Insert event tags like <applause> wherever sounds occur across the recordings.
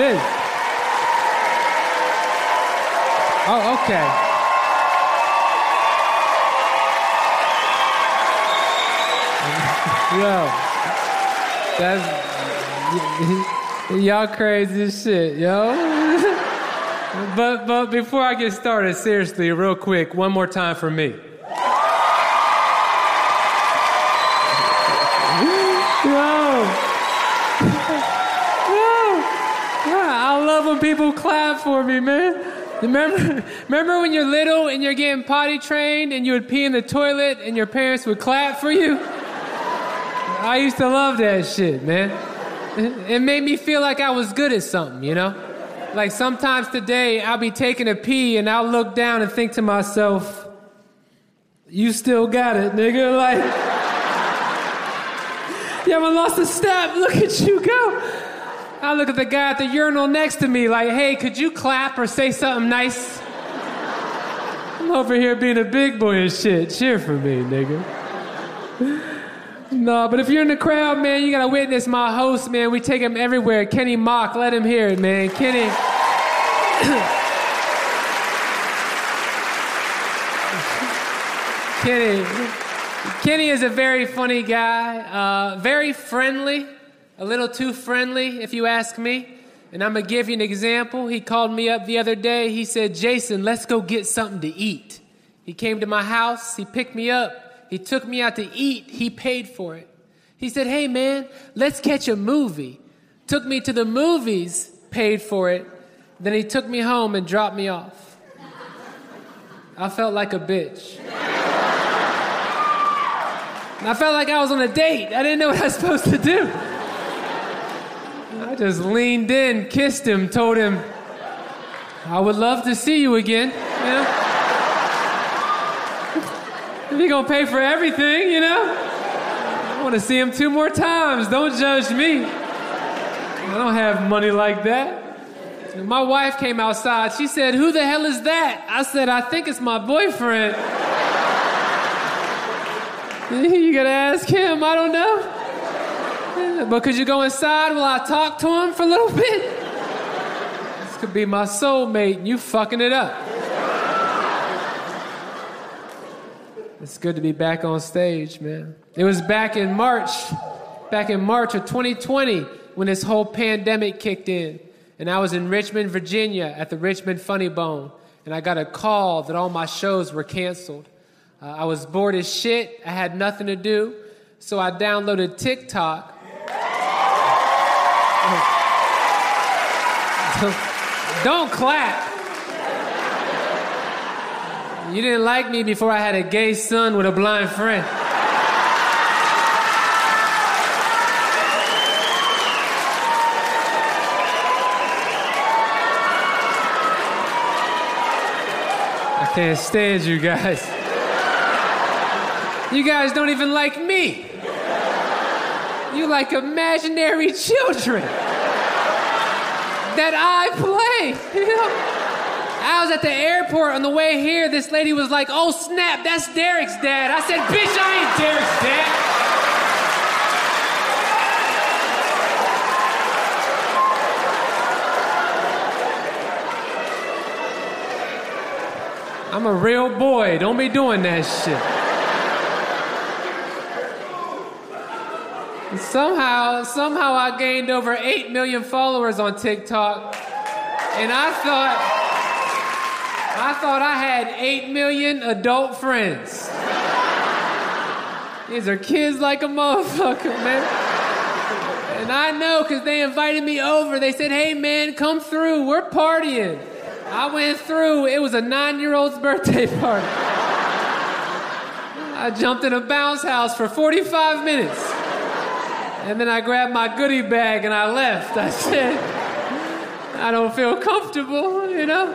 Liz. Oh, okay. <laughs> Yo. That's y'all crazy shit, yo. <laughs> but but before I get started, seriously, real quick, one more time for me. People clap for me, man. Remember, remember when you're little and you're getting potty trained and you would pee in the toilet and your parents would clap for you? I used to love that shit, man. It made me feel like I was good at something, you know? Like sometimes today I'll be taking a pee and I'll look down and think to myself, you still got it, nigga. Like, <laughs> you haven't lost a step. Look at you go. I look at the guy at the urinal next to me, like, hey, could you clap or say something nice? I'm over here being a big boy and shit. Cheer for me, nigga. <laughs> No, but if you're in the crowd, man, you gotta witness my host, man. We take him everywhere. Kenny Mock, let him hear it, man. Kenny. <coughs> Kenny. Kenny is a very funny guy, uh, very friendly, a little too friendly, if you ask me. And I'm gonna give you an example. He called me up the other day. He said, Jason, let's go get something to eat. He came to my house, he picked me up, he took me out to eat, he paid for it. He said, Hey man, let's catch a movie. Took me to the movies, paid for it. Then he took me home and dropped me off. I felt like a bitch. I felt like I was on a date. I didn't know what I was supposed to do. I just leaned in, kissed him, told him, I would love to see you again. You know? you're gonna pay for everything, you know? I wanna see him two more times. Don't judge me. I don't have money like that. And my wife came outside. She said, Who the hell is that? I said, I think it's my boyfriend. <laughs> you gotta ask him, I don't know. But could you go inside while I talk to him for a little bit? This could be my soulmate, and you fucking it up. It's good to be back on stage, man. It was back in March, back in March of 2020 when this whole pandemic kicked in. And I was in Richmond, Virginia at the Richmond Funny Bone. And I got a call that all my shows were canceled. Uh, I was bored as shit. I had nothing to do. So I downloaded TikTok. <laughs> Don't clap. You didn't like me before I had a gay son with a blind friend. I Can't stand you guys. You guys don't even like me. You like imaginary children that I play. <laughs> I was at the airport on the way here. This lady was like, "Oh snap, that's Derek's dad." I said, "Bitch, I ain't Derek's dad." I'm a real boy. Don't be doing that shit. Somehow, somehow I gained over 8 million followers on TikTok. And I thought I thought I had 8 million adult friends. These are kids like a motherfucker, man. And I know because they invited me over. They said, hey, man, come through. We're partying. I went through, it was a nine year old's birthday <laughs> party. I jumped in a bounce house for 45 minutes. And then I grabbed my goodie bag and I left. I said, I don't feel comfortable, you know?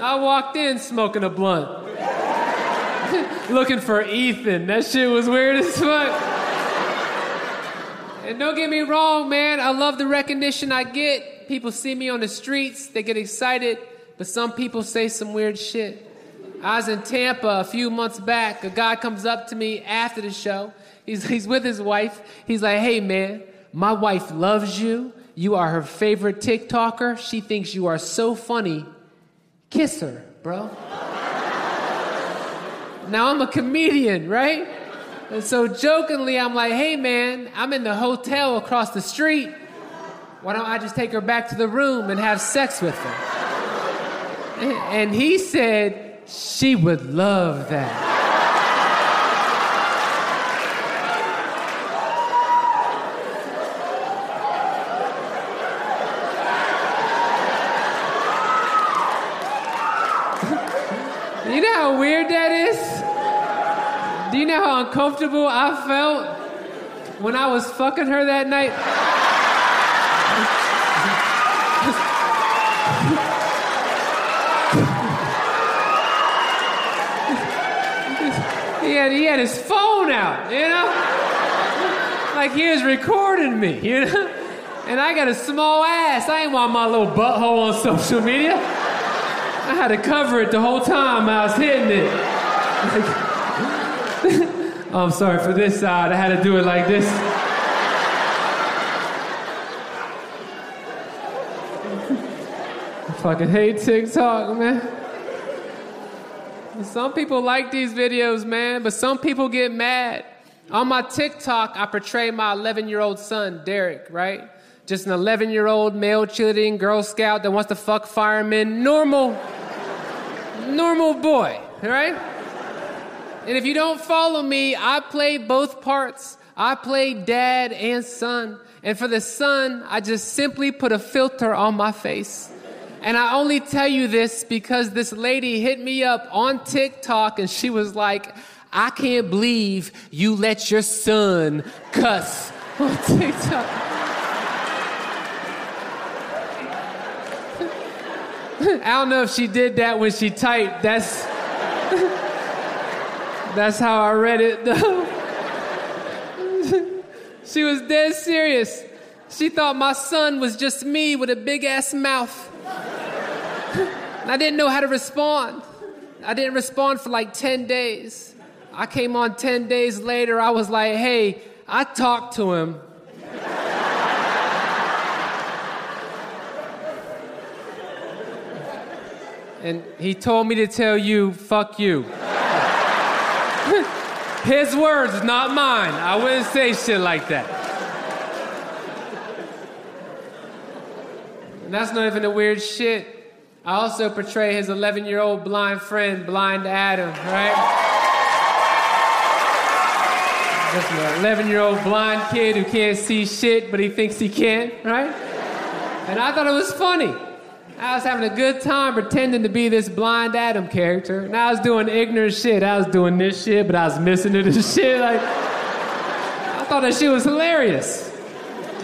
I walked in smoking a blunt. <laughs> Looking for Ethan. That shit was weird as fuck. And don't get me wrong, man, I love the recognition I get. People see me on the streets, they get excited. But some people say some weird shit. I was in Tampa a few months back. A guy comes up to me after the show. He's, he's with his wife. He's like, hey, man, my wife loves you. You are her favorite TikToker. She thinks you are so funny. Kiss her, bro. now, I'm a comedian, right? And so jokingly, I'm like, hey, man, I'm in the hotel across the street. Why don't I just take her back to the room and have sex with her? And he said, she would love that. you know how weird that is? Do you know how uncomfortable I felt when I was fucking her that night? he had, he had his phone out, you know? Like he was recording me, you know? And I got a small ass. I ain't want my little butthole on social media. I had to cover it the whole time I was hitting it. <laughs> oh, I'm sorry for this side. I had to do it like this. I fucking hate TikTok, man. Some people like these videos, man, but some people get mad. On my TikTok, I portray my 11 year old son, Derek, right? Just an 11 year old male cheerleading Girl Scout that wants to fuck firemen. Normal, normal boy, right? And if you don't follow me, I play both parts. I play dad and son. And for the son, I just simply put a filter on my face. And I only tell you this because this lady hit me up on TikTok and she was like, I can't believe you let your son cuss on TikTok. <laughs> I don't know if she did that when she typed. That's <laughs> that's how I read it though. she was dead serious. She thought my son was just me with a big ass mouth. I didn't know how to respond. I didn't respond for like 10 days. I came on 10 days later. I was like, hey, I talked to him. and he told me to tell you, fuck you. His words, not mine. I wouldn't say shit like that. And that's not even the weird shit. I also portray his 11 year old blind friend, Blind Adam, right? Just an 11 year old blind kid who can't see shit, but he thinks he can, right? And I thought it was funny. I was having a good time pretending to be this blind Adam character. And I was doing ignorant shit. I was doing this shit, but I was missing it and <laughs> shit. Like, I thought that shit was hilarious.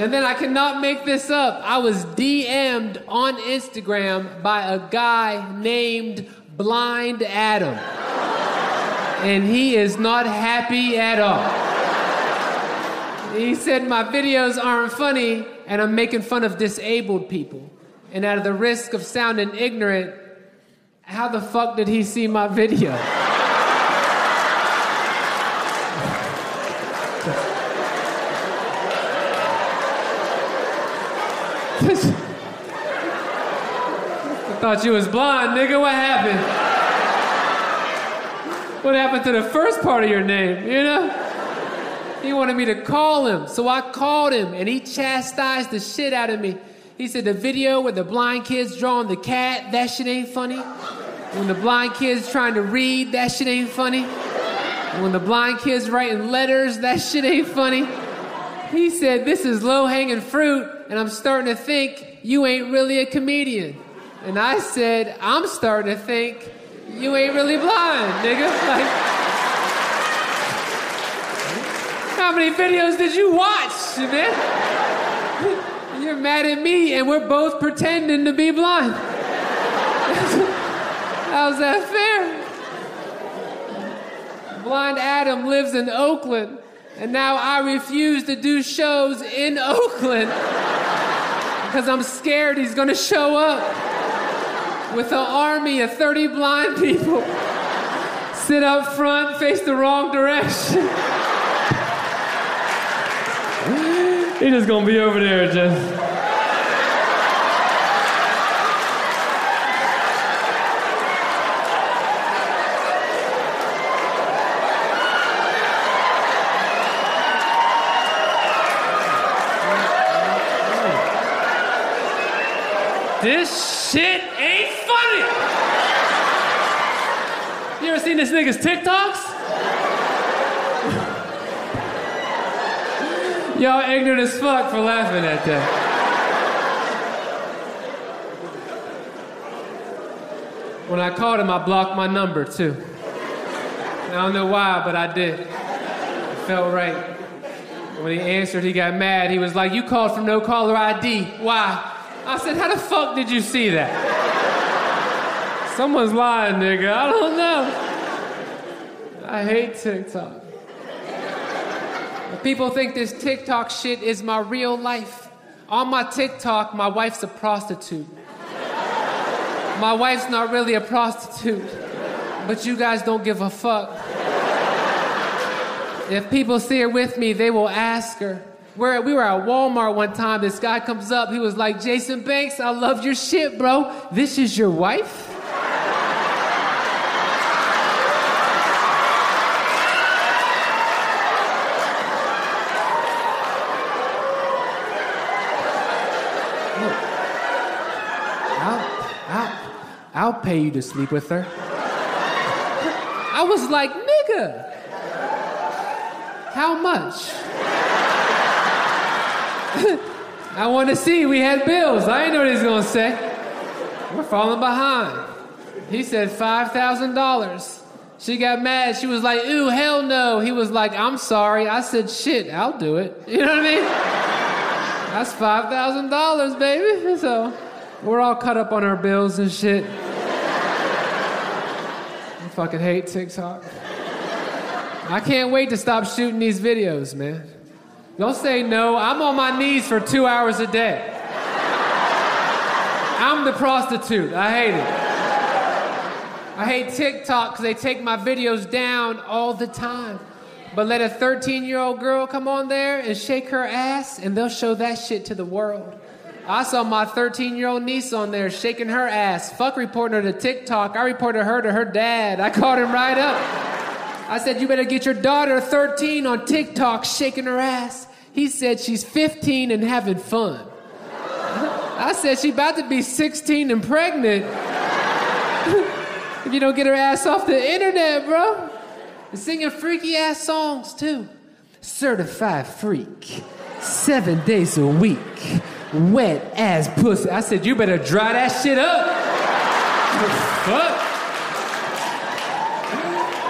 And then I cannot make this up. I was DM'd on Instagram by a guy named Blind Adam. And he is not happy at all. He said, My videos aren't funny, and I'm making fun of disabled people. And out of the risk of sounding ignorant, how the fuck did he see my video? <laughs> Thought you was blind, nigga. What happened? What happened to the first part of your name, you know? He wanted me to call him, so I called him and he chastised the shit out of me. He said the video where the blind kid's drawing the cat, that shit ain't funny. When the blind kid's trying to read, that shit ain't funny. When the blind kid's writing letters, that shit ain't funny. He said, This is low hanging fruit, and I'm starting to think you ain't really a comedian. And I said, I'm starting to think you ain't really blind, nigga. <laughs> Like, how many videos did you watch, man? You're mad at me, and we're both pretending to be blind. <laughs> How's that fair? Blind Adam lives in Oakland, and now I refuse to do shows in Oakland <laughs> because I'm scared he's gonna show up with an army of 30 blind people, <laughs> sit up front, face the wrong direction. He's just gonna be over there, just. This shit ain't funny. You ever seen this nigga's TikToks? Y'all ignorant as fuck for laughing at that. When I called him, I blocked my number too. I don't know why, but I did. It felt right. When he answered, he got mad. He was like, You called from no caller ID. Why? I said, How the fuck did you see that? Someone's lying, nigga. I don't know. I hate TikTok. People think this TikTok shit is my real life. On my TikTok, my wife's a prostitute. My wife's not really a prostitute, but you guys don't give a fuck. If people see her with me, they will ask her. We're, we were at Walmart one time. This guy comes up. He was like, Jason Banks, I love your shit, bro. This is your wife? I'll, I'll, I'll pay you to sleep with her. I was like, nigga, how much? <laughs> I want to see. We had bills. I didn't know what he was going to say. We're falling behind. He said $5,000. She got mad. She was like, ooh, hell no. He was like, I'm sorry. I said, shit, I'll do it. <laughs> You know what I mean? That's $5,000, baby. <laughs> So we're all cut up on our bills and shit. Fucking hate TikTok. I can't wait to stop shooting these videos, man. Don't say no. I'm on my knees for two hours a day. I'm the prostitute. I hate it. I hate TikTok because they take my videos down all the time. But let a 13 year old girl come on there and shake her ass, and they'll show that shit to the world. I saw my 13 year old niece on there shaking her ass. Fuck reporting her to TikTok. I reported her to her dad. I called him right up. I said, You better get your daughter 13 on TikTok shaking her ass. He said she's 15 and having fun. I said she about to be 16 and pregnant. if you don't get her ass off the internet, bro. And singing freaky ass songs too. Certified freak. Seven days a week. Wet ass pussy. I said, you better dry that shit up. Fuck.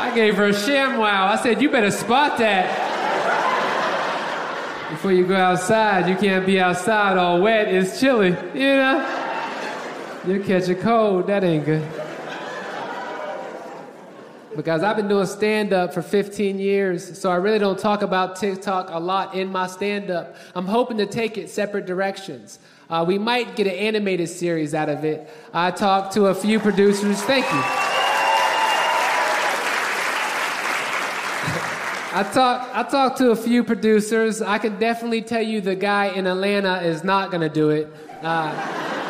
I gave her a sham wow. I said, you better spot that. Before you go outside, you can't be outside all wet. It's chilly, you know? You'll catch a cold. That ain't good. Because I've been doing stand up for 15 years, so I really don't talk about TikTok a lot in my stand up. I'm hoping to take it separate directions. Uh, we might get an animated series out of it. I talked to a few producers. Thank you. I talked I talked to a few producers. I can definitely tell you the guy in Atlanta is not gonna do it. Uh,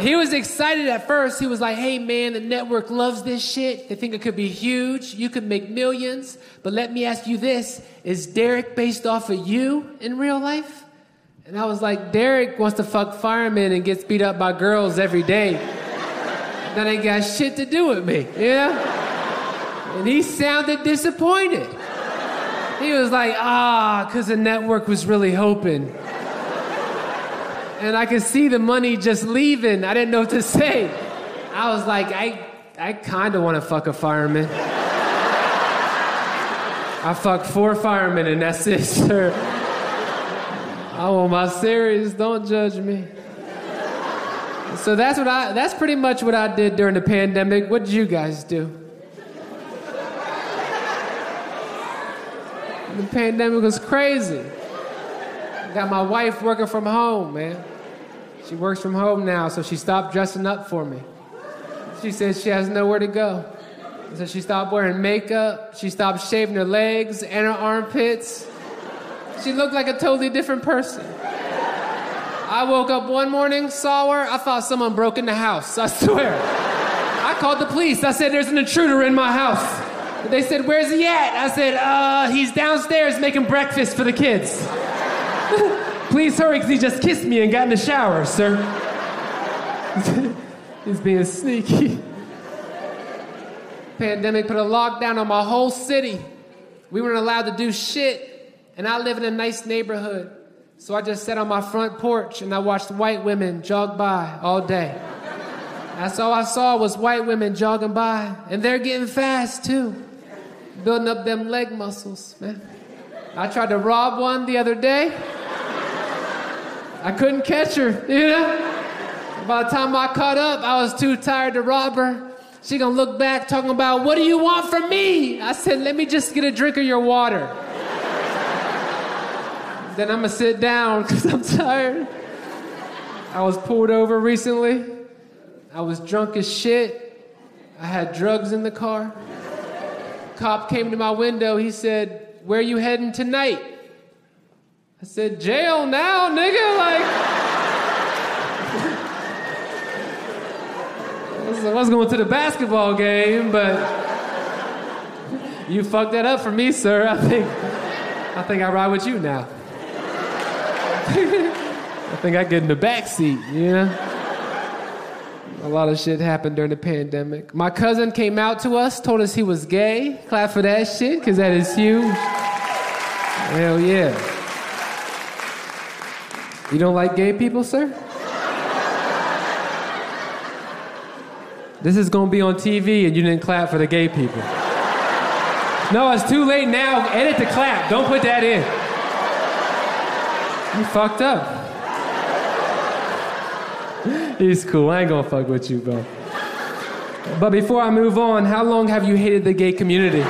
he was excited at first. He was like, "Hey man, the network loves this shit. They think it could be huge. You could make millions. But let me ask you this: Is Derek based off of you in real life?" And I was like, Derek wants to fuck firemen and gets beat up by girls every day. <laughs> that ain't got shit to do with me, you know? And he sounded disappointed. He was like, ah, because the network was really hoping. And I could see the money just leaving. I didn't know what to say. I was like, I, I kind of want to fuck a fireman. I fucked four firemen and that's it, <laughs> sir. I want my series. Don't judge me. So that's what I. That's pretty much what I did during the pandemic. What did you guys do? The pandemic was crazy. Got my wife working from home, man. She works from home now, so she stopped dressing up for me. She says she has nowhere to go. So she stopped wearing makeup. She stopped shaving her legs and her armpits. She looked like a totally different person. I woke up one morning, saw her, I thought someone broke in the house, I swear. I called the police. I said, There's an intruder in my house. They said, Where's he at? I said, Uh, he's downstairs making breakfast for the kids. <laughs> Please hurry, because he just kissed me and got in the shower, sir. <laughs> he's being sneaky. Pandemic put a lockdown on my whole city. We weren't allowed to do shit. And I live in a nice neighborhood. So I just sat on my front porch and I watched white women jog by all day. That's all I saw was white women jogging by. And they're getting fast too. Building up them leg muscles, man. I tried to rob one the other day. I couldn't catch her, you know? By the time I caught up, I was too tired to rob her. She gonna look back talking about, what do you want from me? I said, let me just get a drink of your water. Then I'm gonna sit down because I'm tired. I was pulled over recently. I was drunk as shit. I had drugs in the car. Cop came to my window. He said, Where you heading tonight? I said, Jail now, nigga. Like, I was going to the basketball game, but you fucked that up for me, sir. I think I think I ride with you now. I think I get in the back seat, you know? A lot of shit happened during the pandemic. My cousin came out to us, told us he was gay. Clap for that shit, because that is huge. Hell yeah. You don't like gay people, sir? This is gonna be on TV and you didn't clap for the gay people. No, it's too late now. Edit the clap. Don't put that in. You fucked up. He's cool. I ain't gonna fuck with you, bro. But before I move on, how long have you hated the gay community?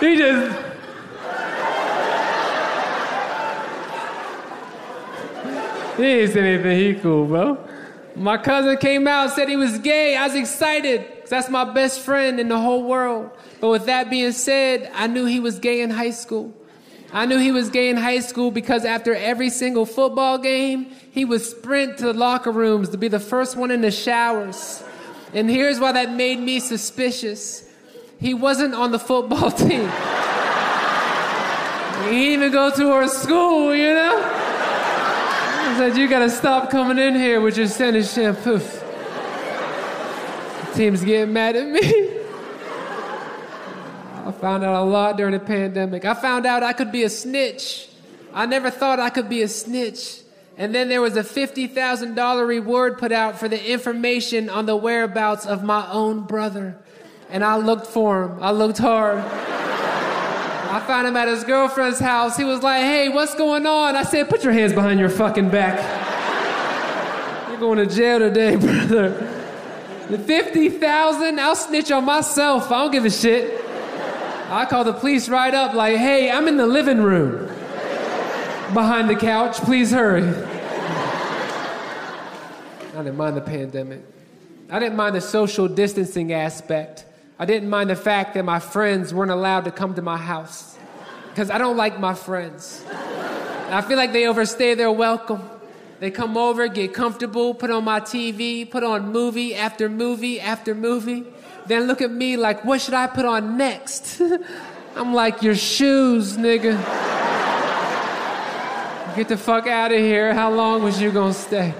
he just Said anything. He cool, bro. My cousin came out, said he was gay. I was excited because that's my best friend in the whole world. But with that being said, I knew he was gay in high school. I knew he was gay in high school because after every single football game, he would sprint to the locker rooms to be the first one in the showers. And here's why that made me suspicious. He wasn't on the football <laughs> team. he didn't even go to our school, you know? I said, You gotta stop coming in here with your scented shampoo. Team's getting mad at me. I found out a lot during the pandemic. I found out I could be a snitch. I never thought I could be a snitch. And then there was a $50,000 reward put out for the information on the whereabouts of my own brother. And I looked for him. I looked hard. I found him at his girlfriend's house. He was like, hey, what's going on? I said, put your hands behind your fucking back. You're going to jail today, <laughs> brother. The 50,000, I'll snitch on myself. I don't give a shit. I call the police right up, like, hey, I'm in the living room behind the couch. Please hurry. I didn't mind the pandemic. I didn't mind the social distancing aspect. I didn't mind the fact that my friends weren't allowed to come to my house because I don't like my friends. I feel like they overstay their welcome. They come over, get comfortable, put on my TV, put on movie after movie after movie, then look at me like, what should I put on next? <laughs> I'm like, your shoes, nigga. <laughs> Get the fuck out of here. How long was you gonna stay?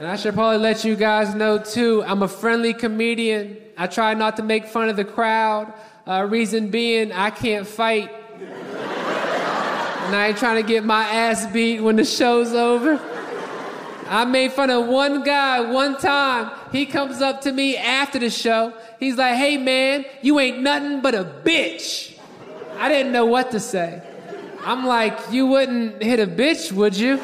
And I should probably let you guys know too, I'm a friendly comedian. I try not to make fun of the crowd. Uh, reason being, I can't fight. and I ain't trying to get my ass beat when the show's over. I made fun of one guy one time. He comes up to me after the show. He's like, hey man, you ain't nothing but a bitch. I didn't know what to say. I'm like, you wouldn't hit a bitch, would you?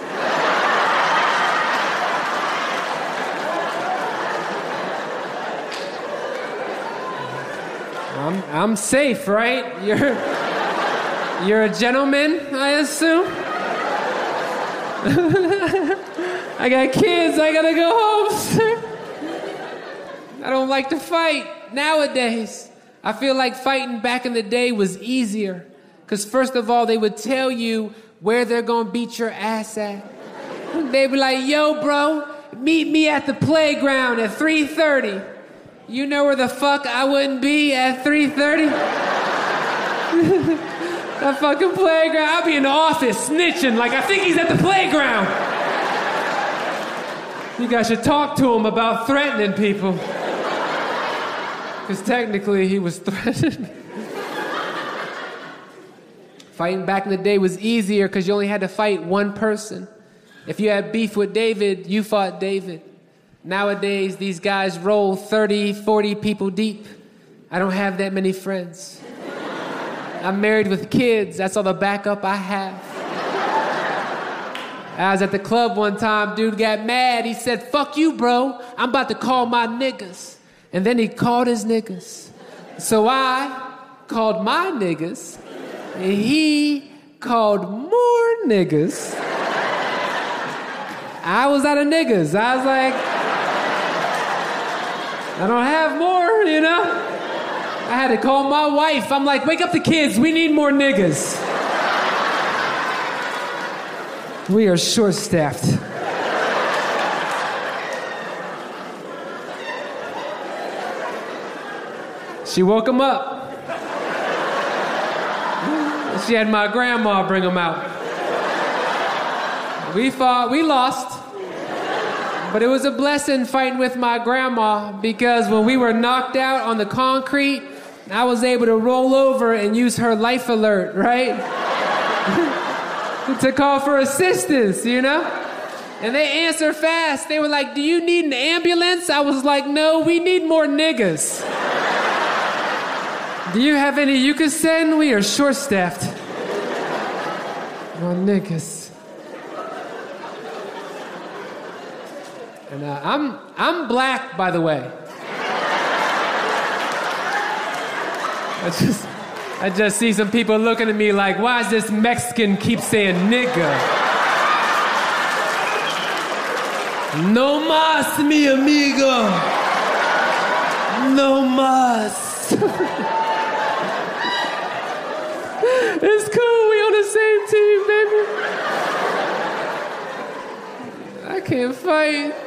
I'm, I'm safe, right? You're, you're a gentleman, I assume? <laughs> I got kids, I gotta go home, sir. <laughs> I don't like to fight nowadays. I feel like fighting back in the day was easier. Because, first of all, they would tell you where they're gonna beat your ass at. <laughs> They'd be like, yo, bro, meet me at the playground at 3.30. You know where the fuck I wouldn't be at 3:30? that <laughs> fucking playground. I'll be in the office snitching like I think he's at the playground. You guys should talk to him about threatening people. Because technically he was <laughs> threatened. Fighting back in the day was easier because you only had to fight one person. If you had beef with David, you fought David. Nowadays, these guys roll 30, 40 people deep. I don't have that many friends. I'm married with kids. That's all the backup I have. I was at the club one time, dude got mad. He said, Fuck you, bro. I'm about to call my niggas. And then he called his niggas. So I called my niggas, and he called more niggas. I was out of niggas. I was like, I don't have more, you know? I had to call my wife. I'm like, wake up the kids. We need more niggas. We are short staffed. She woke him up. She had my grandma bring him out. We fought, we lost. But it was a blessing fighting with my grandma because when we were knocked out on the concrete, I was able to roll over and use her life alert, right? <laughs> to call for assistance, you know? And they answer fast. They were like, Do you need an ambulance? I was like, No, we need more niggas. <laughs> Do you have any you could send? We are short staffed. <laughs> More niggas. And uh, I'm, I'm black, by the way. I just, I just see some people looking at me like, why does this Mexican keep saying nigga? No mas, mi amigo. No mas. <laughs> it's cool, we on the same team, baby. I can't fight.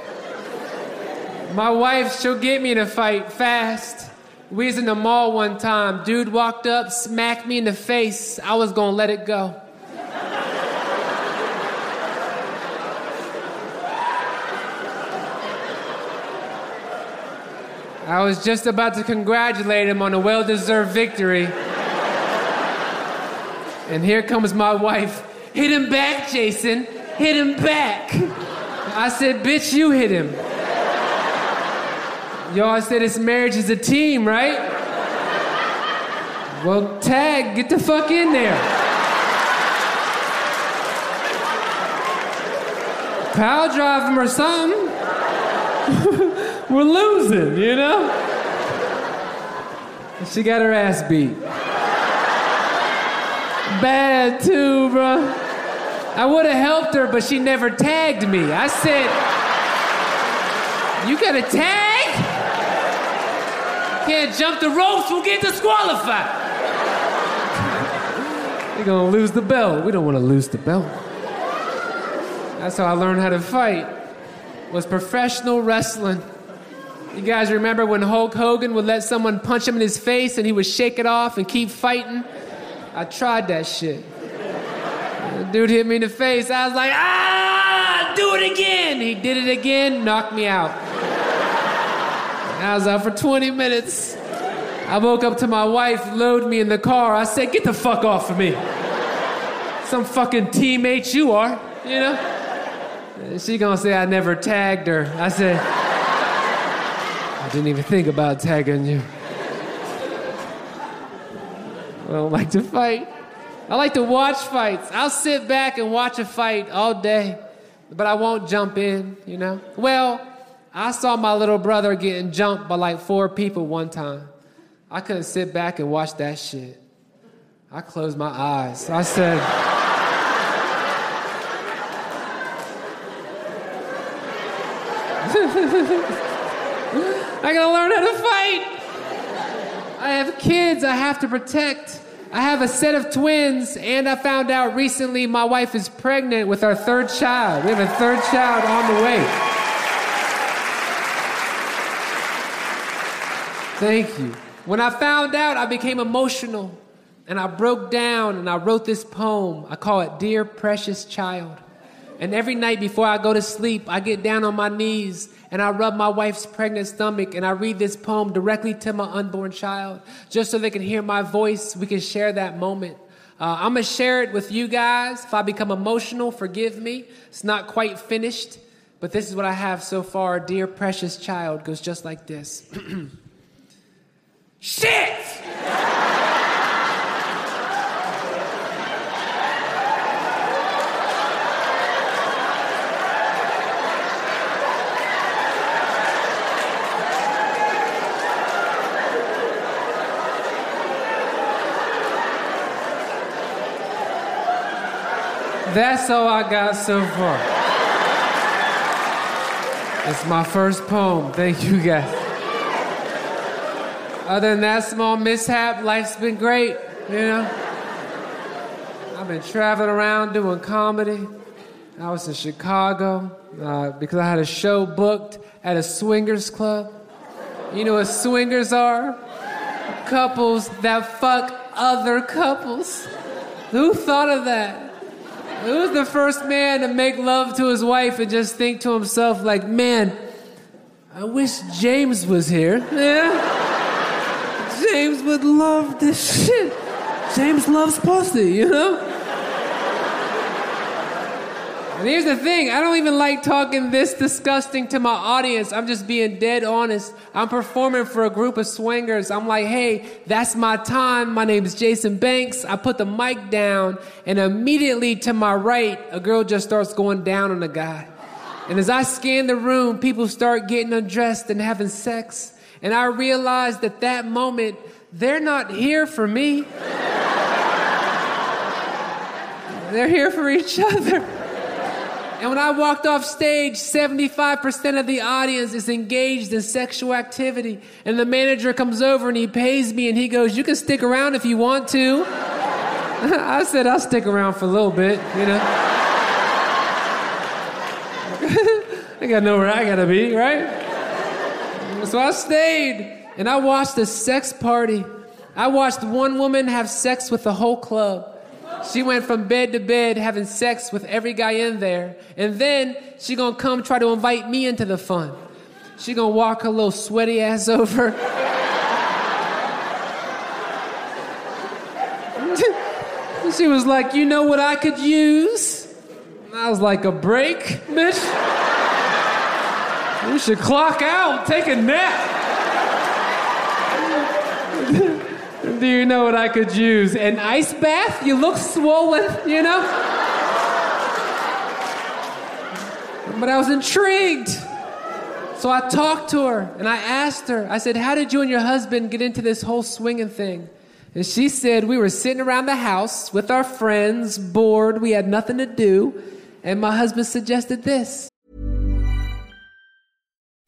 My wife, she'll get me in a fight fast. We was in the mall one time. Dude walked up, smacked me in the face. I was gonna let it go. I was just about to congratulate him on a well deserved victory. And here comes my wife. Hit him back, Jason. Hit him back. I said, Bitch, you hit him. Y'all said this marriage is a team, right? Well, tag, get the fuck in there. Power drive him or something. <laughs> We're losing, you know? She got her ass beat. Bad too, bro. I would have helped her, but she never tagged me. I said, You got a tag? Can't jump the ropes, we'll get disqualified. You're gonna lose the belt. We don't wanna lose the belt. That's how I learned how to fight. Was professional wrestling. You guys remember when Hulk Hogan would let someone punch him in his face and he would shake it off and keep fighting? I tried that shit. The dude hit me in the face. I was like, ah, do it again. He did it again, knocked me out. I was out for 20 minutes. I woke up to my wife load me in the car. I said, get the fuck off of me. Some fucking teammate you are, you know? She gonna say I never tagged her. I said, I didn't even think about tagging you. I don't like to fight. I like to watch fights. I'll sit back and watch a fight all day, but I won't jump in, you know? Well, I saw my little brother getting jumped by like four people one time. I couldn't sit back and watch that shit. I closed my eyes. I said, <laughs> I gotta learn how to fight. I have kids I have to protect. I have a set of twins, and I found out recently my wife is pregnant with our third child. We have a third child on the way. Thank you. When I found out, I became emotional and I broke down and I wrote this poem. I call it Dear Precious Child. And every night before I go to sleep, I get down on my knees and I rub my wife's pregnant stomach and I read this poem directly to my unborn child just so they can hear my voice. We can share that moment. Uh, I'm going to share it with you guys. If I become emotional, forgive me. It's not quite finished, but this is what I have so far. Dear precious child goes just like this <clears throat> Shit! That's all I got so far. It's my first poem. Thank you guys. Other than that small mishap, life's been great, you know? I've been traveling around doing comedy. I was in Chicago uh, because I had a show booked at a swingers club. You know what swingers are? Couples that fuck other couples. Who thought of that? Who's the first man to make love to his wife and just think to himself, like, man, I wish James was here. <laughs> Yeah? James would love this shit. James loves pussy, you know? And here's the thing I don't even like talking this disgusting to my audience. I'm just being dead honest. I'm performing for a group of swingers. I'm like, hey, that's my time. My name is Jason Banks. I put the mic down, and immediately to my right, a girl just starts going down on a guy. And as I scan the room, people start getting undressed and having sex. And I realized that that moment, they're not here for me. They're here for each other. And when I walked off stage, 75% of the audience is engaged in sexual activity. And the manager comes over and he pays me and he goes, You can stick around if you want to. <laughs> I said, I'll stick around for a little bit, you know. <laughs> I gotta know where I gotta be, right? So I stayed and I watched a sex party. I watched one woman have sex with the whole club. She went from bed to bed having sex with every guy in there. And then she gonna come try to invite me into the fun. She gonna walk her little sweaty ass <laughs> over. she was like, you know what I could use? And I was like, a break, bitch? You should clock out, take a nap. Do you know what I could use? An ice bath? You look swollen, you know? But I was intrigued. So I talked to her and I asked her, I said, How did you and your husband get into this whole swinging thing? And she said, We were sitting around the house with our friends, bored, we had nothing to do, and my husband suggested this.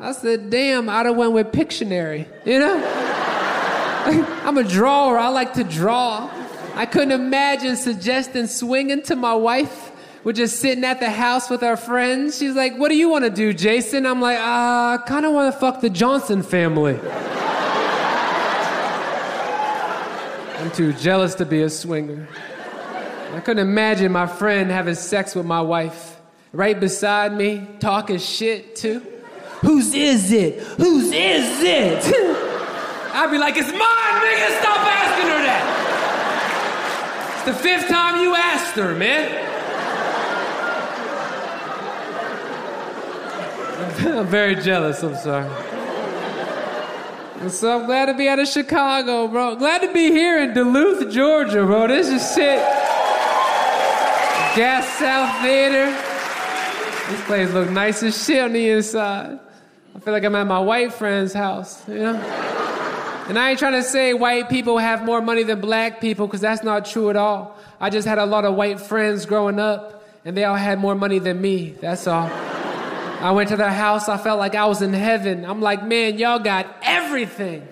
I said, damn, I'd have went with Pictionary, you know? <laughs> I'm a drawer, I like to draw. I couldn't imagine suggesting swinging to my wife. We're just sitting at the house with our friends. She's like, what do you want to do, Jason? I'm like, uh, I kind of want to fuck the Johnson family. <laughs> I'm too jealous to be a swinger. I couldn't imagine my friend having sex with my wife right beside me, talking shit too. Whose is it? Whose is it? I'd be like, it's mine, nigga. Stop asking her that. It's the fifth time you asked her, man. <laughs> I'm very jealous. I'm sorry. So I'm glad to be out of Chicago, bro. Glad to be here in Duluth, Georgia, bro. This is shit. Gas South Theater. This place look nice as shit on the inside. I feel like I'm at my white friend's house, you know? And I ain't trying to say white people have more money than black people, because that's not true at all. I just had a lot of white friends growing up, and they all had more money than me. That's all. I went to their house, I felt like I was in heaven. I'm like, man, y'all got everything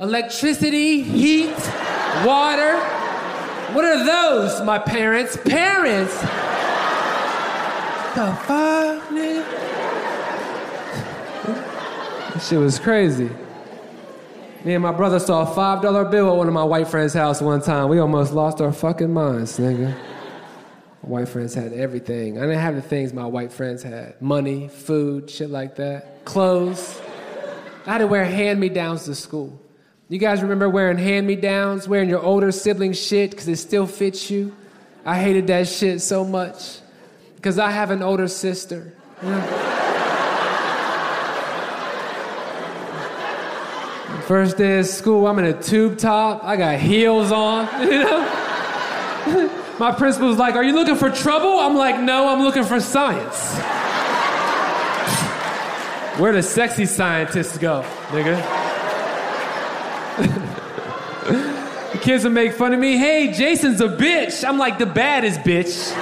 electricity, heat, water. What are those, my parents? Parents? The fuck, nigga? That shit was crazy. Me and my brother saw a five dollar bill at one of my white friends' house one time. We almost lost our fucking minds, nigga. My white friends had everything. I didn't have the things my white friends had: money, food, shit like that, clothes. I had to wear hand-me-downs to school. You guys remember wearing hand-me-downs, wearing your older sibling's shit because it still fits you? I hated that shit so much because I have an older sister. you know? First day of school, I'm in a tube top. I got heels on, <laughs> you know? <laughs> My principal's like, Are you looking for trouble? I'm like, No, I'm looking for science. <laughs> Where the sexy scientists go, nigga? the kids would make fun of me. Hey, Jason's a bitch. I'm like, The baddest bitch.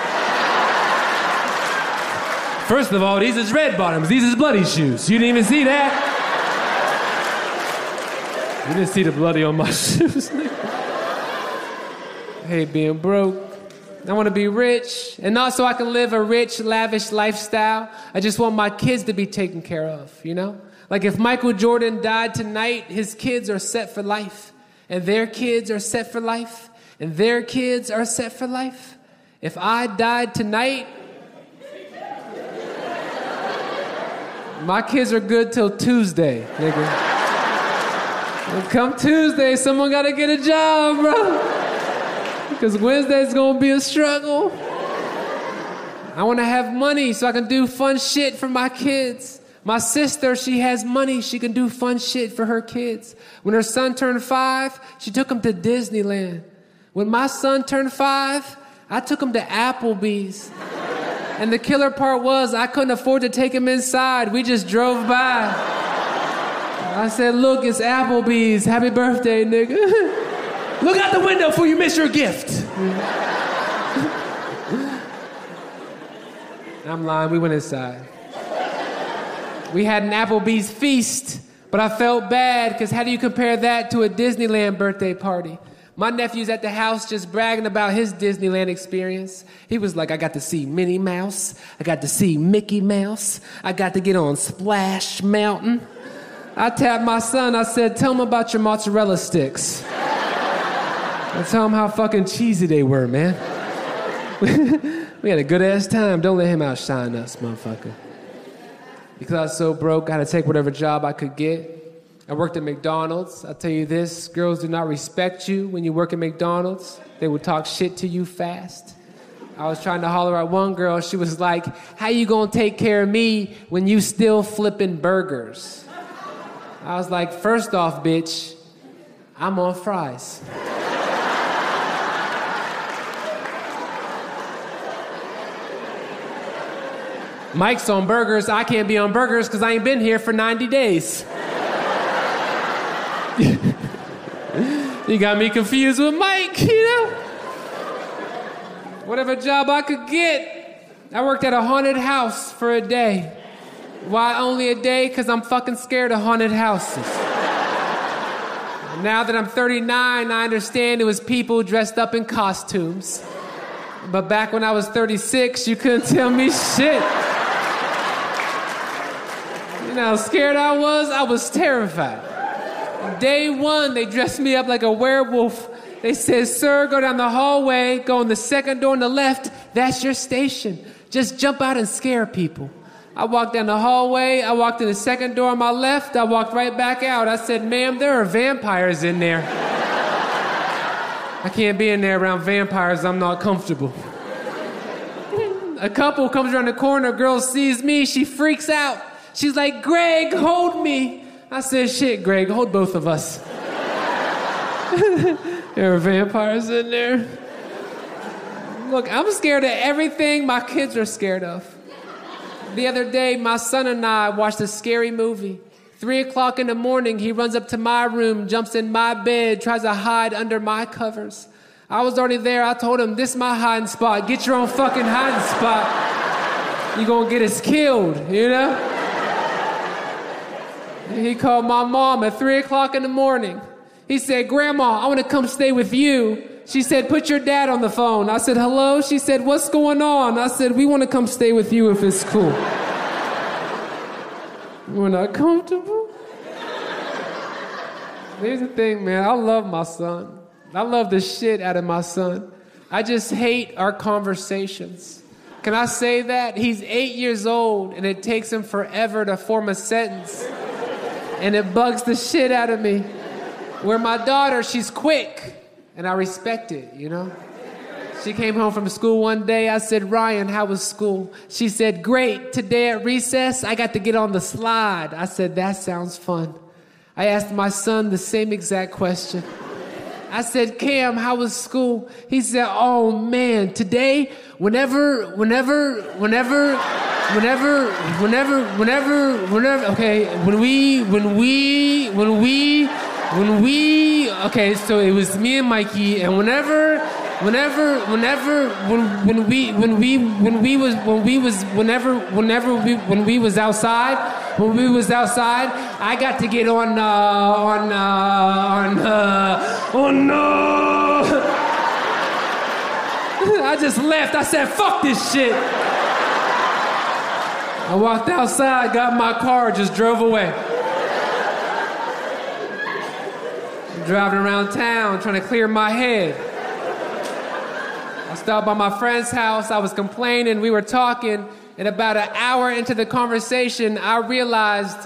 First of all, these is red bottoms. These is bloody shoes. You didn't even see that. You didn't see the bloody on my <laughs> shoes. hey, being broke. I want to be rich, and not so I can live a rich, lavish lifestyle. I just want my kids to be taken care of, you know? Like if Michael Jordan died tonight, his kids are set for life, and their kids are set for life, and their kids are set for life. If I died tonight, my kids are good till Tuesday, nigga. Come Tuesday, someone gotta get a job, bro. Because Wednesday's gonna be a struggle. I wanna have money so I can do fun shit for my kids. My sister, she has money, she can do fun shit for her kids. When her son turned five, she took him to Disneyland. When my son turned five, I took him to Applebee's. And the killer part was I couldn't afford to take him inside. We just drove by. I said, look, it's Applebee's. Happy birthday, nigga. <laughs> look out the window before you miss your gift. <laughs> I'm lying, we went inside. We had an Applebee's feast, but I felt bad because how do you compare that to a Disneyland birthday party? My nephew's at the house just bragging about his Disneyland experience. He was like, I got to see Minnie Mouse, I got to see Mickey Mouse, I got to get on Splash Mountain. I tapped my son, I said, Tell him about your mozzarella sticks. I tell him how fucking cheesy they were, man. <laughs> we had a good ass time. Don't let him outshine us, motherfucker. Because I was so broke, I had to take whatever job I could get. I worked at McDonald's. I'll tell you this girls do not respect you when you work at McDonald's, they will talk shit to you fast. I was trying to holler at one girl. She was like, How you gonna take care of me when you still flipping burgers? I was like, First off, bitch, I'm on fries. Mike's on burgers. I can't be on burgers because I ain't been here for 90 days. <laughs> you got me confused with Mike, you know? Whatever job I could get. I worked at a haunted house for a day. Why only a day? Because I'm fucking scared of haunted houses. now that I'm 39, I understand it was people dressed up in costumes. But back when I was 36, you couldn't tell me shit. You know how scared I was? I was terrified. Day one, they dressed me up like a werewolf. They said, Sir, go down the hallway, go in the second door on the left. That's your station. Just jump out and scare people. I walked down the hallway. I walked in the second door on my left. I walked right back out. I said, Ma'am, there are vampires in there. I can't be in there around vampires. I'm not comfortable. A couple comes around the corner. Girl sees me. She freaks out. She's like, Greg, hold me. I said, shit, Greg, hold both of us. <laughs> there are vampires in there. Look, I'm scared of everything my kids are scared of. The other day, my son and I watched a scary movie. Three o'clock in the morning, he runs up to my room, jumps in my bed, tries to hide under my covers. I was already there. I told him, This is my hiding spot. Get your own fucking hiding spot. You're gonna get us killed, you know? He called my mom at three o'clock in the morning. He said, Grandma, I wanna come stay with you. She said, Put your dad on the phone. I said, Hello? She said, What's going on? I said, We wanna come stay with you if it's cool. <laughs> We're not comfortable. Here's the thing, man. I love my son. I love the shit out of my son. I just hate our conversations. Can I say that? He's eight years old and it takes him forever to form a sentence. And it bugs the shit out of me. Where my daughter, she's quick and I respect it, you know? She came home from school one day. I said, Ryan, how was school? She said, Great. Today at recess, I got to get on the slide. I said, That sounds fun. I asked my son the same exact question. I said, Cam, how was school? He said, Oh man, today, whenever, whenever, whenever, whenever, whenever, whenever, whenever, okay, when we, when we, when we, when we, okay, so it was me and Mikey, and whenever, whenever, whenever, when, when we, when we, when we was, when we was, whenever, whenever we, when we was outside, when we was outside, I got to get on, uh, on, uh, on, uh, on, uh, <laughs> I just left. I said, fuck this shit. I walked outside, got my car, just drove away. Driving around town trying to clear my head. I stopped by my friend's house. I was complaining. We were talking. And about an hour into the conversation, I realized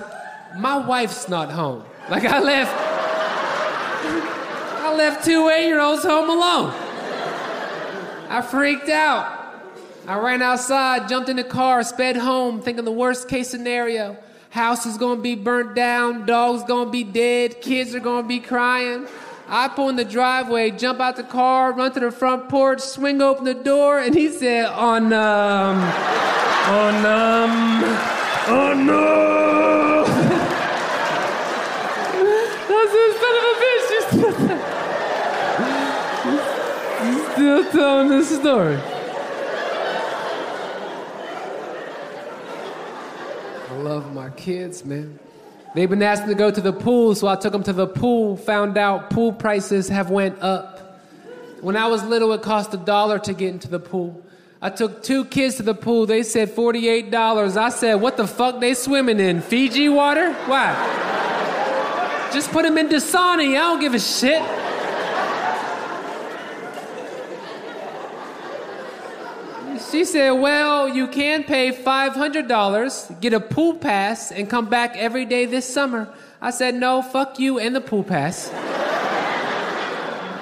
my wife's not home. Like I left, I left two eight-year-olds home alone. I freaked out. I ran outside, jumped in the car, sped home, thinking the worst case scenario. House is gonna be burnt down, dog's gonna be dead, kids are gonna be crying. I pull in the driveway, jump out the car, run to the front porch, swing open the door, and he said, on um, on um, oh no. I said, son of a bitch, still, <laughs> still telling this story. Love my kids, man. They've been asking to go to the pool, so I took them to the pool, found out pool prices have went up. When I was little, it cost a dollar to get into the pool. I took two kids to the pool. They said $48. I said, what the fuck they swimming in? Fiji water? Why? Just put them in Dasani. I don't give a shit. She said, Well, you can pay $500, get a pool pass, and come back every day this summer. I said, No, fuck you and the pool pass.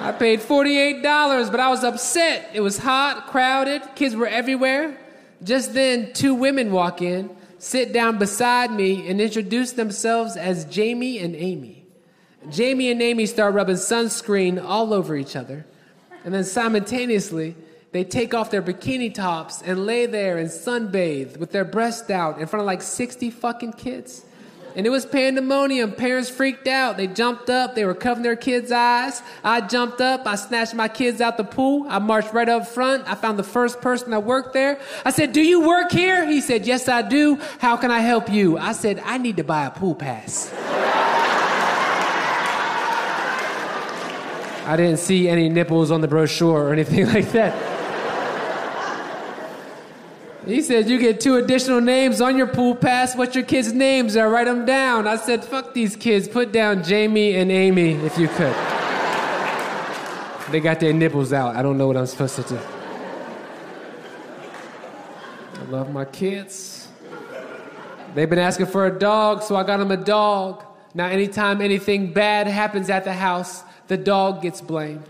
I paid $48, but I was upset. It was hot, crowded, kids were everywhere. Just then, two women walk in, sit down beside me, and introduce themselves as Jamie and Amy. Jamie and Amy start rubbing sunscreen all over each other. And then simultaneously, they take off their bikini tops and lay there and sunbathe with their breasts out in front of like 60 fucking kids. And it was pandemonium. Parents freaked out. They jumped up. They were covering their kids' eyes. I jumped up. I snatched my kids out the pool. I marched right up front. I found the first person that worked there. I said, Do you work here? He said, Yes, I do. How can I help you? I said, I need to buy a pool pass. I didn't see any nipples on the brochure or anything <laughs> like that. He said, You get two additional names on your pool pass. What your kids' names are? Write them down. I said, Fuck these kids. Put down Jamie and Amy if you could. they got their nipples out. I don't know what I'm supposed to do. I love my kids. They've been asking for a dog, so I got them a dog. Now, anytime anything bad happens at the house, the dog gets blamed.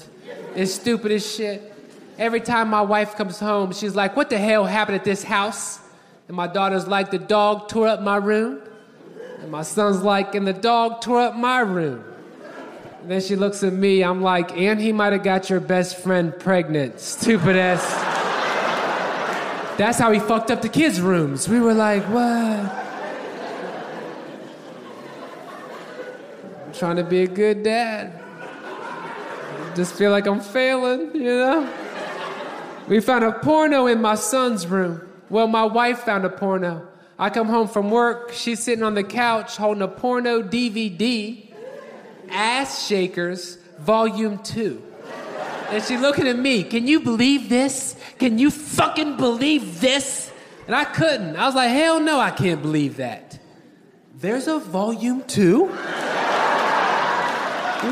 It's stupid as shit. Every time my wife comes home, she's like, What the hell happened at this house? And my daughter's like, The dog tore up my room. And my son's like, And the dog tore up my room. And then she looks at me, I'm like, And he might have got your best friend pregnant. Stupid ass. That's how he fucked up the kids' rooms. We were like, What? I'm trying to be a good dad. Just feel like I'm failing, you know? We found a porno in my son's room. Well, my wife found a porno. I come home from work, she's sitting on the couch holding a porno DVD, Ass Shakers, Volume 2. And she's looking at me, can you believe this? Can you fucking believe this? And I couldn't. I was like, hell no, I can't believe that. There's a Volume 2?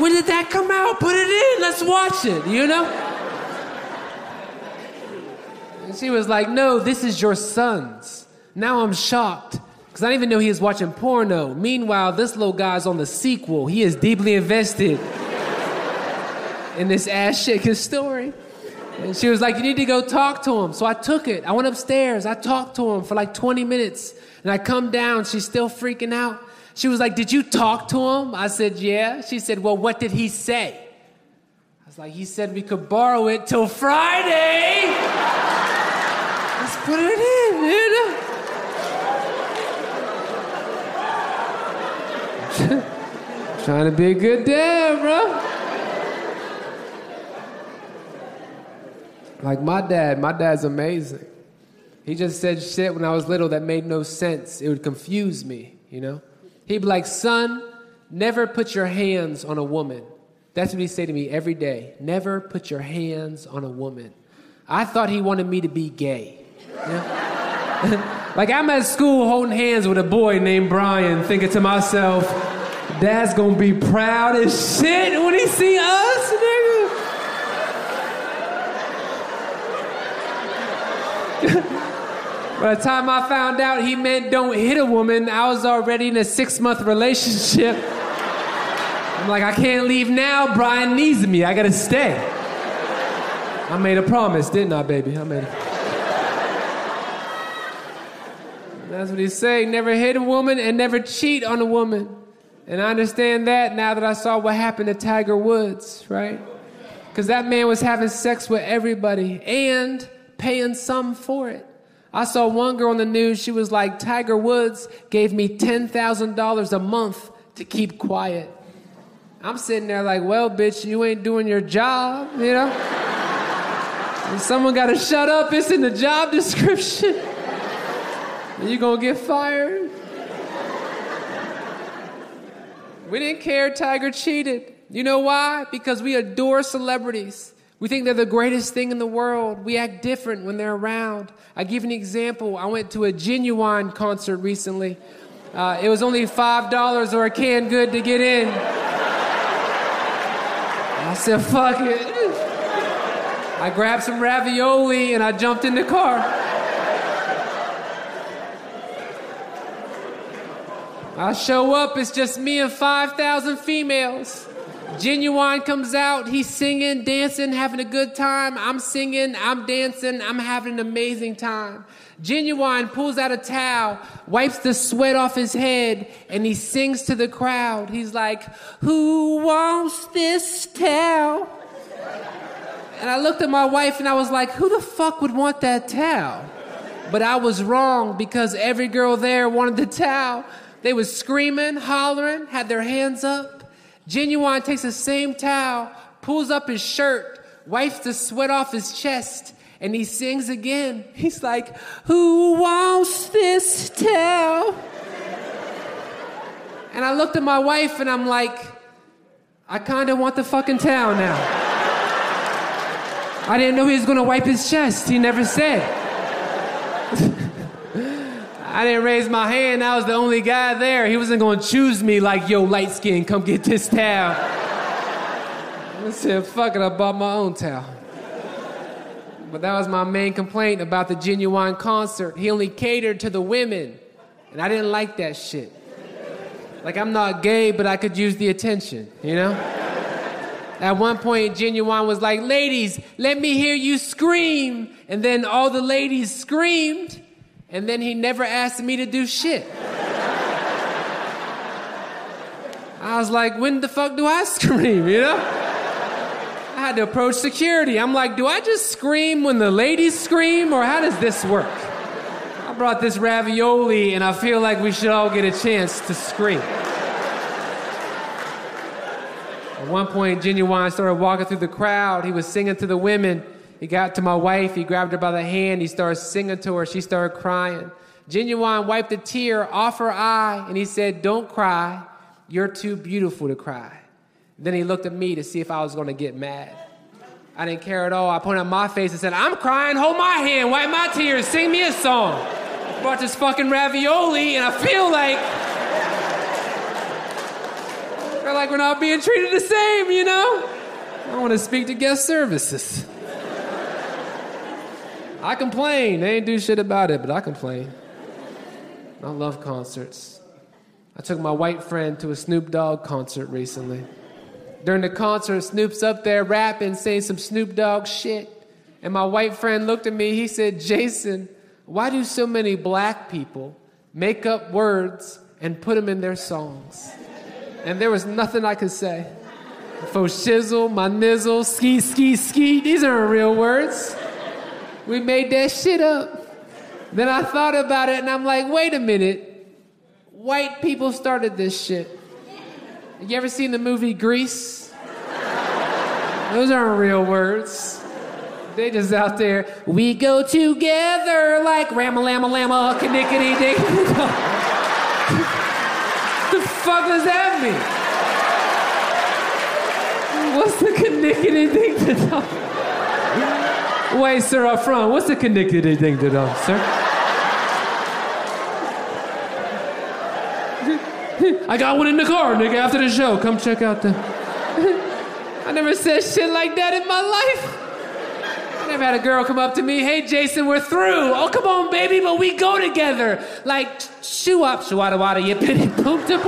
when did that come out? Put it in, let's watch it, you know? And she was like, No, this is your son's. Now I'm shocked because I didn't even know he was watching porno. Meanwhile, this little guy's on the sequel. He is deeply invested <laughs> in this ass shaking story. And she was like, You need to go talk to him. So I took it. I went upstairs. I talked to him for like 20 minutes. And I come down. She's still freaking out. She was like, Did you talk to him? I said, Yeah. She said, Well, what did he say? I was like, He said we could borrow it till Friday. Put it in, dude. Trying to be a good dad, bro. Like my dad, my dad's amazing. He just said shit when I was little that made no sense. It would confuse me, you know? He'd be like, son, never put your hands on a woman. That's what he'd say to me every day. Never put your hands on a woman. I thought he wanted me to be gay. <laughs> like I'm at school holding hands with a boy named Brian, thinking to myself, Dad's gonna be proud as shit when he see us, nigga. <laughs> By the time I found out he meant don't hit a woman, I was already in a six month relationship. I'm like, I can't leave now. Brian needs me. I gotta stay. I made a promise, didn't I, baby? I made a That's what he's saying. Never hit a woman and never cheat on a woman. And I understand that now that I saw what happened to Tiger Woods, right? Because that man was having sex with everybody and paying some for it. I saw one girl on the news, she was like, Tiger Woods gave me $10,000 a month to keep quiet. I'm sitting there like, well, bitch, you ain't doing your job, you know? <laughs> someone got to shut up. It's in the job description. <laughs> and you gonna get fired. We didn't care Tiger cheated. You know why? Because we adore celebrities. We think they're the greatest thing in the world. We act different when they're around. I give an example. I went to a Ginuwine concert recently. Uh, it was only $5 or a canned good to get in. I said, fuck it. I grabbed some ravioli and I jumped in the car. I show up, it's just me and 5,000 females. Ginuwine comes out, he's singing, dancing, having a good time. I'm singing, I'm dancing, I'm having an amazing time. Ginuwine pulls out a towel, wipes the sweat off his head, and he sings to the crowd. He's like, Who wants this towel? And I looked at my wife and I was like, Who the fuck would want that towel? But I was wrong because every girl there wanted the towel. They was screaming, hollering, had their hands up. Ginuwine takes the same towel, pulls up his shirt, wipes the sweat off his chest, and he sings again. <laughs> He's like, Who wants this towel? And I looked at my wife and I'm like, I kinda want the fucking towel now. I didn't know he was gonna wipe his chest. He never said. I didn't raise my hand. I was the only guy there. He wasn't going to choose me like, yo, light skin, come get this towel. I said, fuck it, I bought my own towel. But that was my main complaint about the Ginuwine concert. He only catered to the women. And I didn't like that shit. Like, I'm not gay, but I could use the attention, you know? At one point, Ginuwine was like, ladies, let me hear you scream. And then all the ladies screamed and then he never asked me to do shit. I was like, when the fuck do I <laughs> scream, you know? I had to approach security. I'm like, do I just scream when the ladies scream, or how does this work? I brought this ravioli, and I feel like we should all get a chance to scream. At one point, Ginuwine started walking through the crowd. He was singing to the women. He got to my wife, he grabbed her by the hand, he started singing to her, she started crying. Ginuwine wiped a tear off her eye and he said, Don't cry, you're too beautiful to cry. Then he looked at me to see if I was gonna get mad. I didn't care at all. I pointed at my face and said, I'm crying, hold my hand, wipe my tears, sing me a song. Brought this fucking ravioli and I feel like feel like we're not being treated the same, you know? I want to speak to guest services. I complain. They ain't do shit about it, but I complain. I love concerts. I took my white friend to a Snoop Dogg concert recently. During the concert, Snoop's up there rapping, saying some Snoop Dogg shit. And my white friend looked at me, he said, Jason, why do so many black people make up words and put them in their songs? And there was nothing I could say. Fo shizzle, my nizzle, ski, ski, ski, these aren't real words. We made that shit up. Then I thought about it and I'm like, wait a minute. White people started this shit. You ever seen the movie Grease? Those aren't real words. They just out there. We go together like rama lama lama knickety ding. the fuck does that mean? What's the knickety ding to talk? Wait, sir, up front, what's the connected thing to them, sir? I got one in the car, nigga, after the show. Come check out the. I never said shit like that in my life. I never had a girl come up to me, hey, Jason, we're through. Oh, come on, baby, but we go together. Like, shoo up, shoo wada wada, you bitty poop to.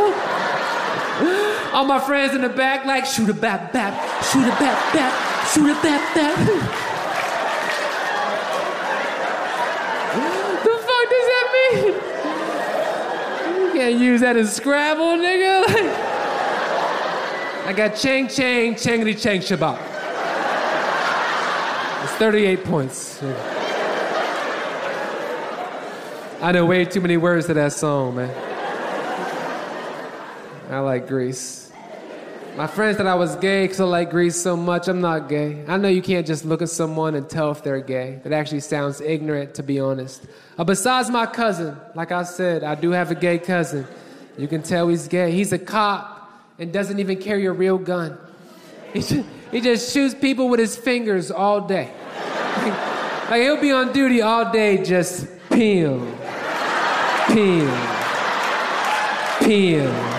All my friends in the back, like, shoot a bap bap, shoot a bap bap, shoot a bap bap. Can't use that in Scrabble, nigga. <laughs> Like, I got Chang Chang, Changity Chang Shabbat. It's 38 points. I know way too many words to that song, man. I like Grease. My friends thought I was gay because I like Grease so much. I'm not gay. I know you can't just look at someone and tell if they're gay. That actually sounds ignorant, to be honest. Uh, besides my cousin, like I said, I do have a gay cousin. You can tell he's gay. He's a cop and doesn't even carry a real gun. He just, he just shoots people with his fingers all day. like, <laughs> like he'll be on duty all day, just peel, peel, peel.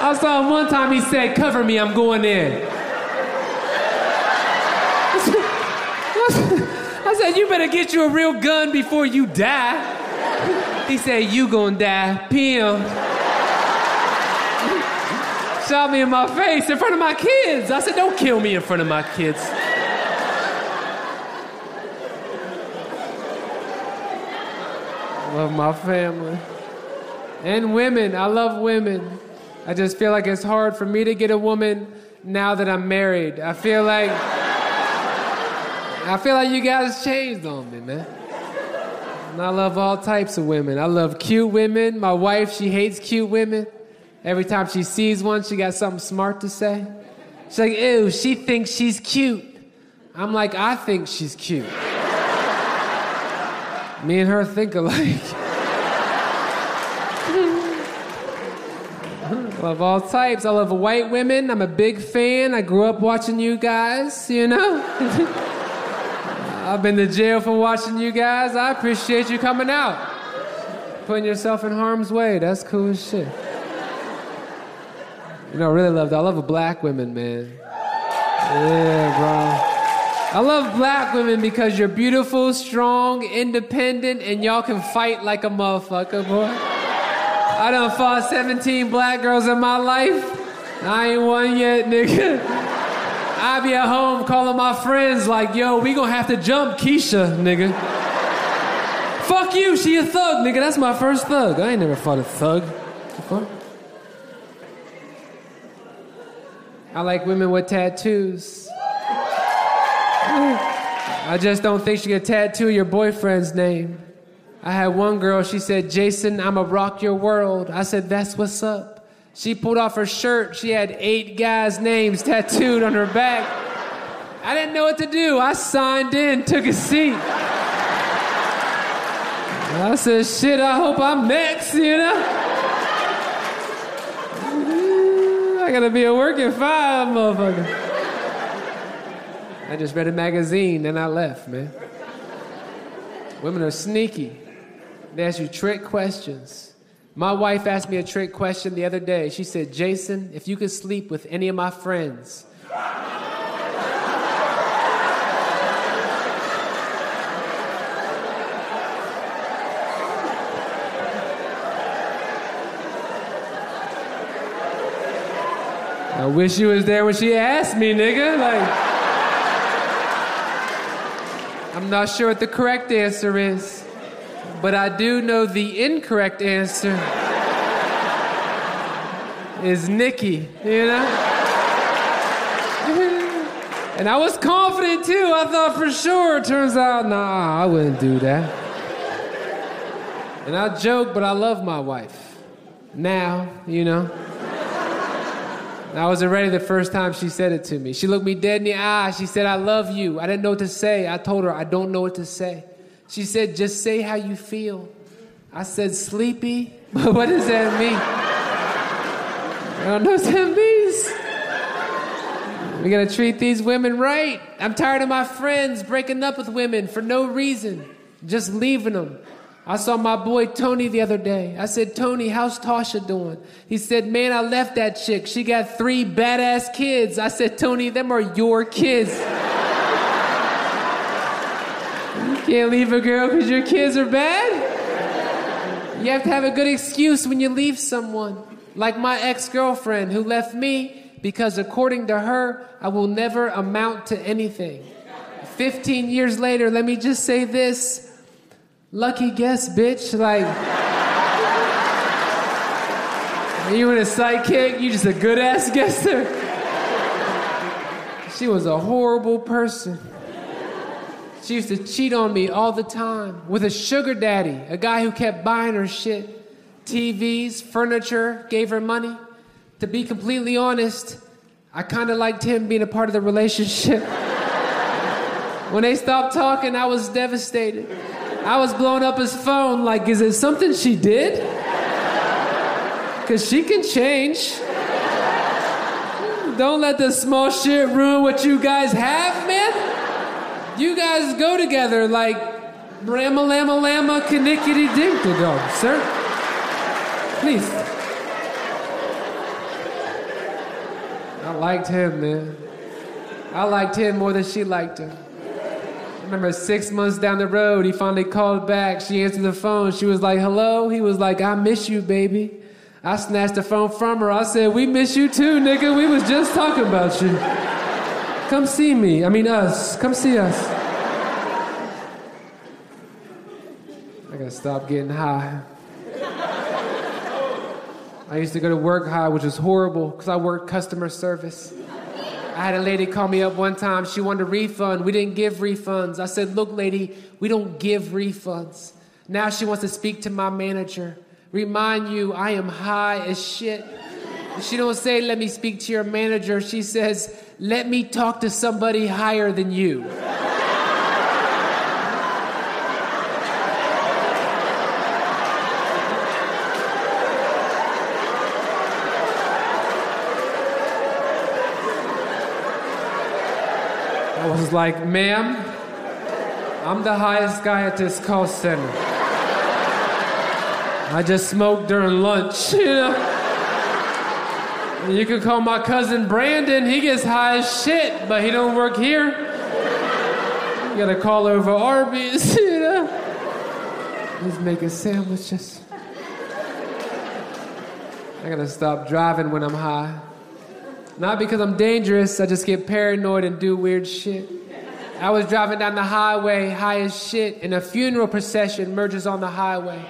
I saw him one time, he said, Cover me, I'm going in. I said, You better get you a real gun before you die. He said, You gonna die. Pim. Shot me in my face in front of my kids. I said, Don't kill me in front of my kids. Love my family. And women. I love women. I just feel like it's hard for me to get a woman now that I'm married. I feel like I feel like you guys changed on me, man. And I love all types of women. I love cute women. My wife, she hates cute women. Every time she sees one, she got something smart to say. She's like, ew, she thinks she's cute. I'm like, I think she's cute. Me and her think alike. Love all types. I love white women. I'm a big fan. I grew up watching you guys, you know? <laughs> I've been to jail for watching you guys. I appreciate you coming out. Putting yourself in harm's way. That's cool as shit. You know, I really love that. I love a black women, man. Yeah, bro. I love black women because you're beautiful, strong, independent, and y'all can fight like a motherfucker, boy. I done fought 17 black girls in my life. I ain't won yet, nigga. I be at home calling my friends like, yo, we gonna have to jump Keisha, nigga. Fuck you, she a thug, nigga. That's my first thug. I ain't never fought a thug. I like women with tattoos. I just don't think she could tattoo your boyfriend's name. I had one girl, she said, Jason, I'ma rock your world. I said, That's what's up. She pulled off her shirt. She had eight guys' names tattooed on her back. I didn't know what to do. I signed in, took a seat. I said, Shit, I hope I'm next, you know? I gotta be a working five, motherfucker. I just read a magazine, then I left, man. Women are sneaky. They ask you trick questions. My wife asked me a trick question the other day. She said, Jason, if you could sleep with any of my friends, I wish you was there when she asked me, nigga. Like, I'm not sure what the correct answer is but I do know the incorrect answer is Nikki, you know? <laughs> and I was confident too. I thought for sure. Turns out, nah, I wouldn't do that. And I joke, but I love my wife. Now, you know. I wasn't ready the first time she said it to me. She looked me dead in the eye. She said, I love you. I didn't know what to say. I told her, I don't know what to say. She said, just say how you feel. I said, sleepy? <laughs> But what does that mean? I don't know what that means. We gotta treat these women right. I'm tired of my friends breaking up with women for no reason, just leaving them. I saw my boy Tony the other day. I said, Tony, how's Tasha doing? He said, Man, I left that chick. She got three badass kids. I said, Tony, them are your kids. <laughs> Can't leave a girl because your kids are bad? You have to have a good excuse when you leave someone. Like my ex girlfriend who left me because, according to her, I will never amount to anything. 15 years later, let me just say this lucky guess, bitch. Like, you in a sidekick, you just a good ass guesser. She was a horrible person. She used to cheat on me all the time with a sugar daddy, a guy who kept buying her shit TVs, furniture, gave her money. To be completely honest, I kind of liked him being a part of the relationship. <laughs> when they stopped talking, I was devastated. I was blowing up his phone like, is it something she did? Because she can change. Don't let the small shit ruin what you guys have, man. You guys go together like Rama Lama Lama Kanickety dog, sir. Please. I liked him, man. I liked him more than she liked him. I remember six months down the road, he finally called back. She answered the phone. She was like, hello? He was like, I miss you, baby. I snatched the phone from her. I said, We miss you too, nigga. We was just talking about you. Come see me. I mean, us. Come see us. I gotta stop getting high. I used to go to work high, which was horrible because I worked customer service. I had a lady call me up one time. She wanted a refund. We didn't give refunds. I said, Look, lady, we don't give refunds. Now she wants to speak to my manager remind you I am high as shit. She don't say, let me speak to your manager. She says, let me talk to somebody higher than you. I was like, ma'am, I'm the highest guy at this call center. I just smoked during lunch, <laughs> you know. You can call my cousin Brandon. He gets high as shit, but he don't work here. You gotta call over Arby's, <laughs> you know. He's making sandwiches. I gotta stop driving when I'm high. Not because I'm dangerous, I just get paranoid and do weird shit. I was driving down the highway, high as shit, and a funeral procession merges on the highway.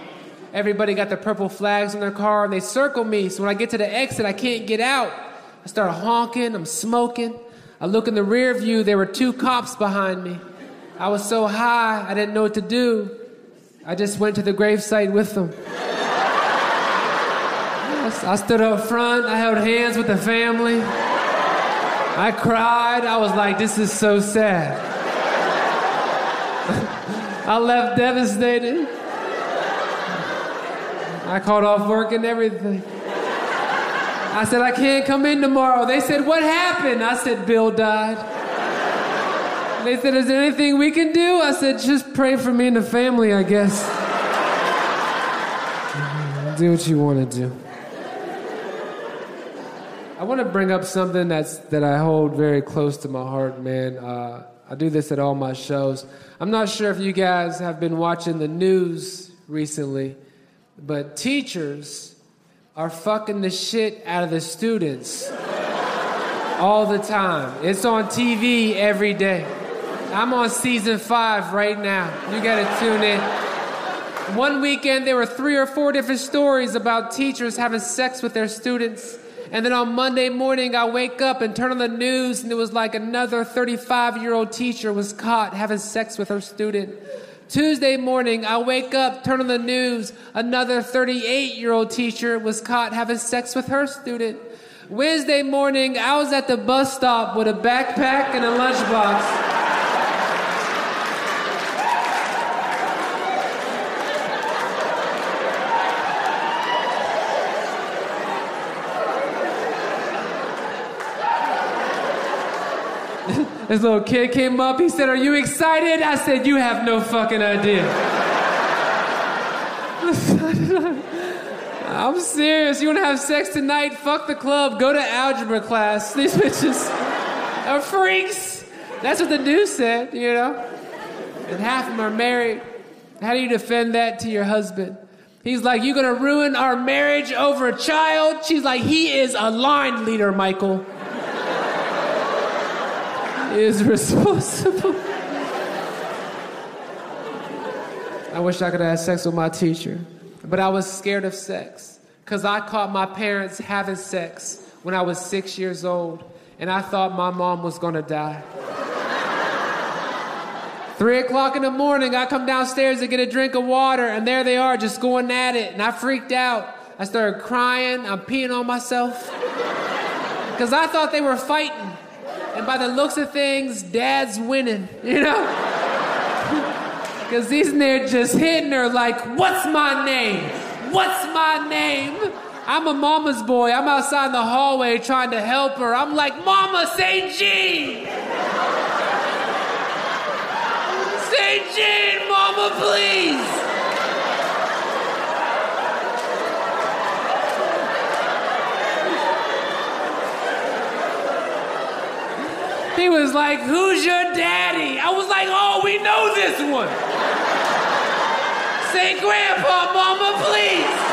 Everybody got the purple flags on their car and they circle me. So when I get to the exit, I can't get out. I start honking, I'm smoking. I look in the rear view, there were two cops behind me. I was so high, I didn't know what to do. I just went to the gravesite with them. I stood up front, I held hands with the family. I cried, I was like, this is so sad. <laughs> I left devastated. I called off work and everything. I said, I can't come in tomorrow. They said, What happened? I said, Bill died. They said, Is there anything we can do? I said, Just pray for me and the family, I guess. do what you want to do. I want to bring up something that's, that I hold very close to my heart, man. Uh, I do this at all my shows. I'm not sure if you guys have been watching the news recently. But teachers are fucking the shit out of the students all the time. It's on TV every day. I'm on season five right now. You gotta tune in. One weekend, there were three or four different stories about teachers having sex with their students. And then on Monday morning, I wake up and turn on the news, and it was like another 35 year old teacher was caught having sex with her student. Tuesday morning, I wake up, turn on the news. Another 38 year old teacher was caught having sex with her student. Wednesday morning, I was at the bus stop with a backpack and a lunchbox. This little kid came up. He said, Are you excited? I said, You have no fucking idea. <laughs> I'm serious. You want to have sex tonight? Fuck the club. Go to algebra class. <laughs> These bitches are freaks. That's what the news said, you know? And half of them are married. How do you defend that to your husband? He's like, You're going to ruin our marriage over a child? She's like, He is a line leader, Michael is responsible. I wish I could have had sex with my teacher, but I was scared of sex because I caught my parents having sex when I was six years old, and I thought my mom was gonna die. Three o'clock in the morning, I come downstairs to get a drink of water, and there they are just going at it. And I freaked out. I started crying. I'm peeing on myself. Because I thought they were fighting. And by the looks of things, dad's winning, you know? <laughs> Because he's there just hitting her like, What's my name? What's my name? I'm a mama's boy. I'm outside in the hallway trying to help her. I'm like, Mama, say G. <laughs> say Jean, Mama, please. He was like, Who's your daddy? I was like, Oh, we know this one. Say, Grandpa, Mama, please.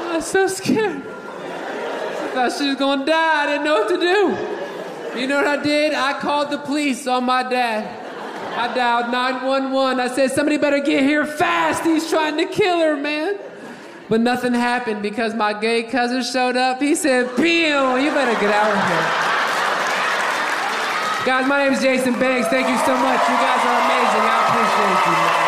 I was so scared. I thought she was gonna die. I didn't know what to do. You know what I did? I called the police on my dad. I dialed 911. I said, Somebody better get here fast. He's trying to kill her, man. But nothing happened because my gay cousin showed up. He said, Pew, you better get out of here. Guys, my name is Jason Banks. Thank you so much. You guys are amazing. I appreciate you. man.